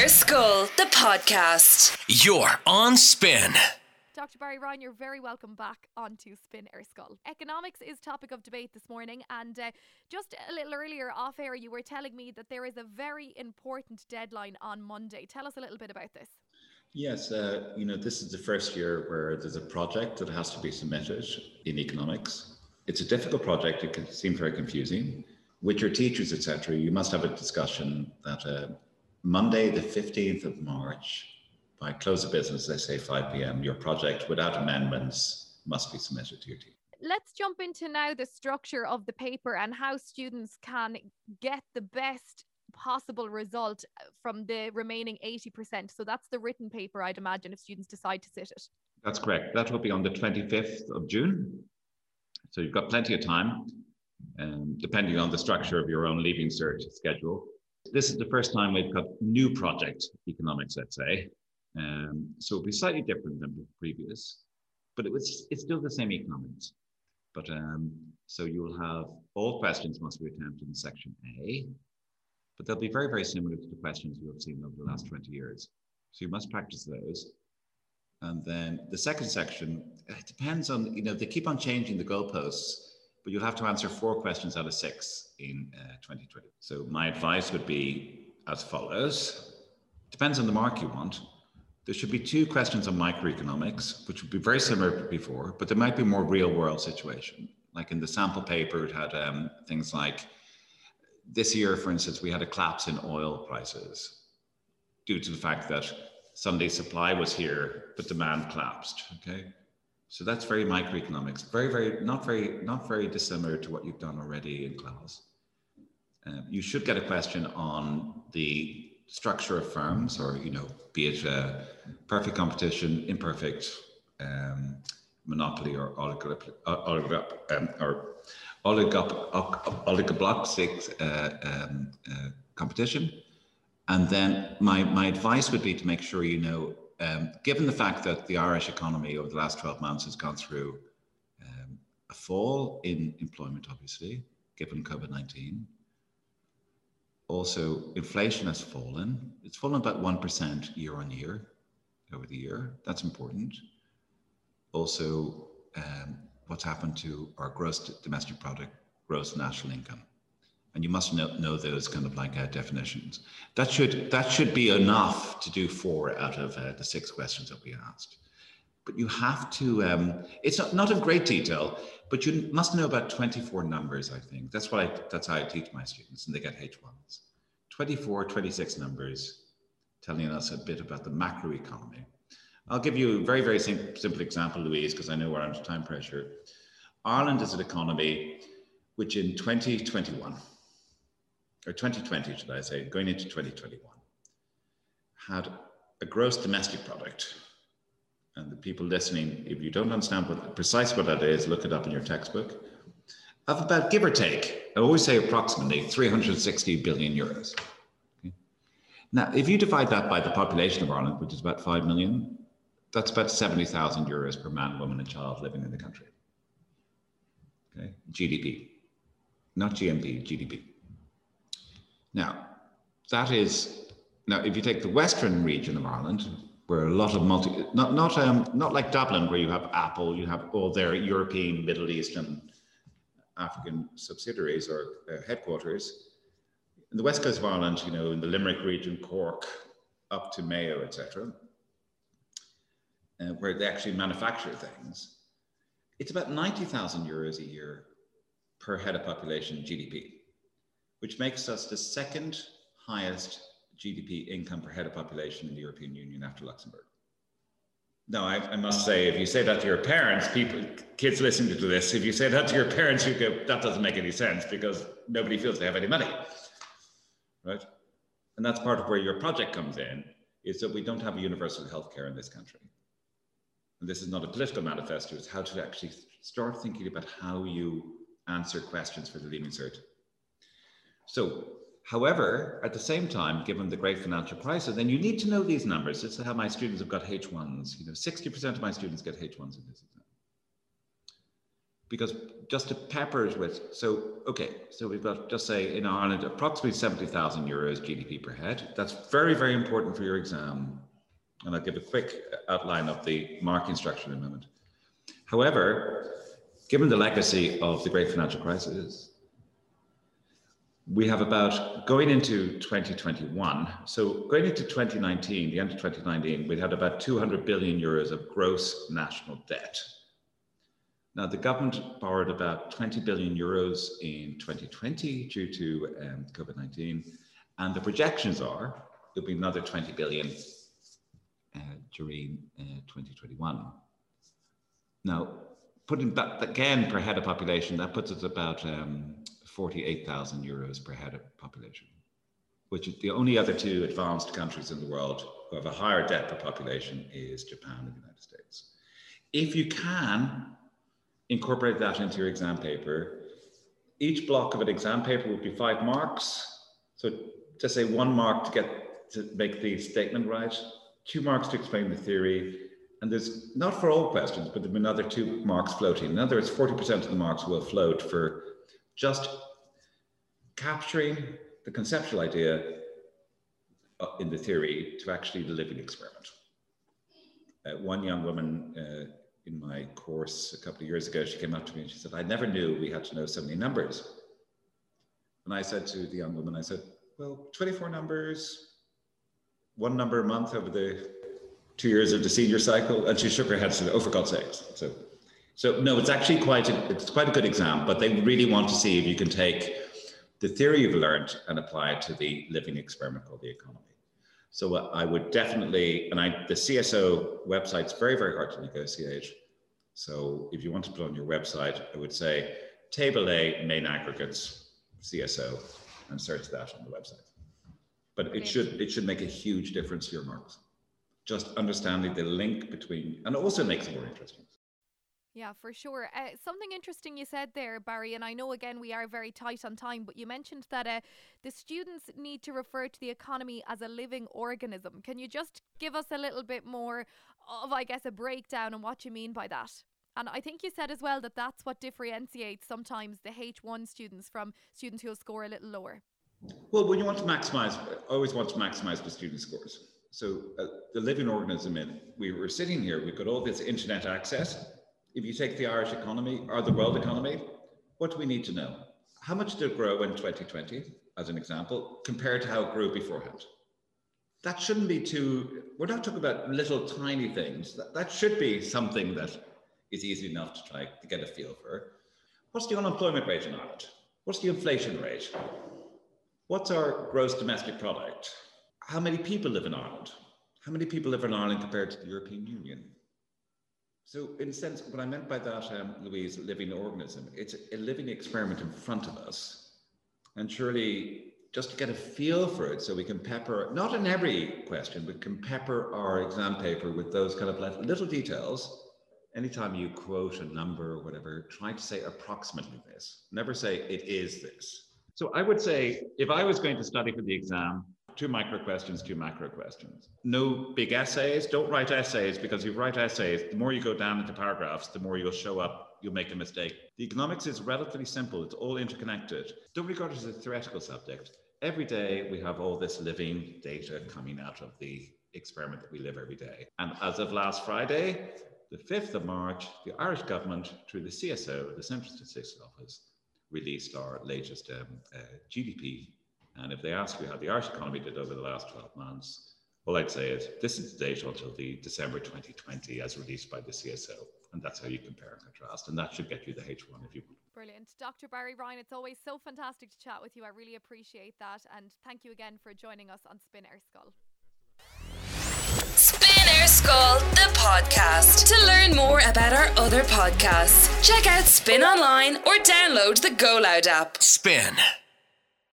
Ar Scoil, the podcast. You're on spin. Dr. Barry Ryan, you're very welcome back onto Spin Ar Scoil. Economics is topic of debate this morning, and uh, just a little earlier off air, you were telling me that there is a very important deadline on Monday. Tell us a little bit about this. Yes, uh, you know, this is the first year where there's a project that has to be submitted in economics. It's a difficult project. It can seem very confusing. With your teachers, etc., you must have a discussion that uh, Monday, the 15th of March, by close of business, they say 5 p.m., your project without amendments must be submitted to your team. Let's jump into now the structure of the paper and how students can get the best possible result from the remaining 80%. So that's the written paper, I'd imagine, if students decide to sit it. That's correct. That will be on the 25th of June. So you've got plenty of time, um, depending on the structure of your own leaving cert schedule. This is the first time we've got new project economics, let's say. Um, so it'll be slightly different than the previous, but it was it's still the same economics. But um, so you'll have all questions must be attempted in section A, but they'll be very, very similar to the questions you have seen over the last 20 years. So you must practice those. And then the second section, it depends on, you know, they keep on changing the goalposts but you'll have to answer four questions out of six in uh, 2020. So my advice would be as follows. Depends on the mark you want. There should be two questions on microeconomics, which would be very similar to before, but there might be more real world situation. Like in the sample paper, it had um, things like this year, for instance, we had a collapse in oil prices due to the fact that Sunday supply was here, but demand collapsed. Okay. So that's very microeconomics, very, very, not very, not very dissimilar to what you've done already in class. Uh, you should get a question on the structure of firms, or you know, be it uh, perfect competition, imperfect, um, monopoly, or oligop, oligop, um, or oligop, oligoblock uh, um, uh, competition. And then my, my advice would be to make sure you know um, given the fact that the Irish economy over the last 12 months has gone through um, a fall in employment, obviously, given COVID 19, also inflation has fallen. It's fallen about 1% year on year over the year. That's important. Also, um, what's happened to our gross domestic product, gross national income and you must know, know those kind of like uh, definitions. That should that should be enough to do four out of uh, the six questions that we asked. But you have to. Um, it's not, not in great detail, but you must know about 24 numbers. I think that's I that's how I teach my students, and they get H1s. 24, 26 numbers, telling us a bit about the macroeconomy. I'll give you a very very sim- simple example, Louise, because I know we're under time pressure. Ireland is an economy which in 2021 or 2020, should I say, going into 2021, had a gross domestic product. And the people listening, if you don't understand what precise what that is, look it up in your textbook. Of about give or take, I always say approximately 360 billion euros. Okay? Now, if you divide that by the population of Ireland, which is about 5 million, that's about 70,000 euros per man, woman, and child living in the country. Okay, GDP, not GNP, GDP. Now, that is, now if you take the western region of Ireland, where a lot of multi, not, not, um, not like Dublin, where you have Apple, you have all their European, Middle Eastern, African subsidiaries or uh, headquarters. In the west coast of Ireland, you know, in the Limerick region, Cork, up to Mayo, etc., uh, where they actually manufacture things, it's about 90,000 euros a year per head of population GDP which makes us the second highest GDP income per head of population in the European Union after Luxembourg. Now, I, I, must say, if you say that to your parents, people, kids listening to this, if you say that to your parents, you go, that doesn't make any sense because nobody feels they have any money, right? And that's part of where your project comes in, is that we don't have a universal healthcare in this country. And this is not a political manifesto, it's how to actually start thinking about how you answer questions for the Leaving Cert so, however, at the same time, given the great financial crisis, then you need to know these numbers. Is how my students have got H1s. You know, 60% of my students get H1s in this exam. because just to pepper it with, so, okay, so we've got, just say in Ireland, approximately 70,000 euros GDP per head. That's very, very important for your exam. And I'll give a quick outline of the marking structure in a moment. However, given the legacy of the great financial crisis, we have about going into 2021. So going into 2019, the end of 2019, we had about 200 billion euros of gross national debt. Now, the government borrowed about 20 billion euros in 2020 due to um, COVID 19, and the projections are there'll be another 20 billion uh, during uh, 2021. Now, putting that again per head of population, that puts us about um, 48,000 euros per head of population, which is the only other two advanced countries in the world who have a higher debt per population is Japan and the United States. If you can incorporate that into your exam paper, each block of an exam paper would be five marks. So just say one mark to get to make the statement right, two marks to explain the theory, and there's not for all questions, but there've been another two marks floating. In other words, 40% of the marks will float for just capturing the conceptual idea uh, in the theory to actually the living experiment. Uh, one young woman uh, in my course a couple of years ago, she came up to me and she said, I never knew we had to know so many numbers. And I said to the young woman, I said, well, 24 numbers, one number a month over the two years of the senior cycle. And she shook her head and said, oh, for God's sakes. So, so no, it's actually quite a, it's quite a good exam, but they really want to see if you can take the theory you've learned and apply it to the living experiment called the economy. So uh, I would definitely, and I, the CSO website's very, very hard to negotiate. So if you want to put on your website, I would say table A main aggregates CSO and search that on the website. But it should it should make a huge difference to your marks. Just understanding the link between, and it also makes it more interesting. Yeah, for sure. Uh, something interesting you said there, Barry, and I know again we are very tight on time, but you mentioned that uh, the students need to refer to the economy as a living organism. Can you just give us a little bit more of, I guess, a breakdown on what you mean by that? And I think you said as well that that's what differentiates sometimes the H1 students from students who'll score a little lower. Well, when you want to maximize, I always want to maximize the student scores. So uh, the living organism, in we were sitting here, we've got all this internet access if you take the Irish economy or the world economy, what do we need to know? How much did it grow in 2020, as an example, compared to how it grew beforehand? That shouldn't be too, we're not talking about little tiny things. That, that should be something that is easy enough to try to get a feel for. What's the unemployment rate in Ireland? What's the inflation rate? What's our gross domestic product? How many people live in Ireland? How many people live in Ireland compared to the European Union? So, in a sense, what I meant by that, um, Louise, living organism, it's a living experiment in front of us. And surely, just to get a feel for it, so we can pepper, not in every question, but can pepper our exam paper with those kind of little details. Anytime you quote a number or whatever, try to say approximately this. Never say it is this. So, I would say if I was going to study for the exam, two micro questions, two macro questions. No big essays. Don't write essays because you write essays, the more you go down into paragraphs, the more you'll show up, you'll make a mistake. The economics is relatively simple, it's all interconnected. Don't regard it as a theoretical subject. Every day we have all this living data coming out of the experiment that we live every day. And as of last Friday, the 5th of March, the Irish government, through the CSO, the Central Statistics Office, released our latest um, uh, GDP and if they ask you how the Irish economy did over the last 12 months, all I'd say is this is the data until the December 2020 as released by the CSO. And that's how you compare and contrast. And that should get you the H1 if you want. Brilliant. Dr. Barry Ryan, it's always so fantastic to chat with you. I really appreciate that. And thank you again for joining us on Spin Ar Scoil. Spin Ar Scoil, the podcast. To learn more about our other podcasts, check out Spin Online or download the Go Loud app. Spin.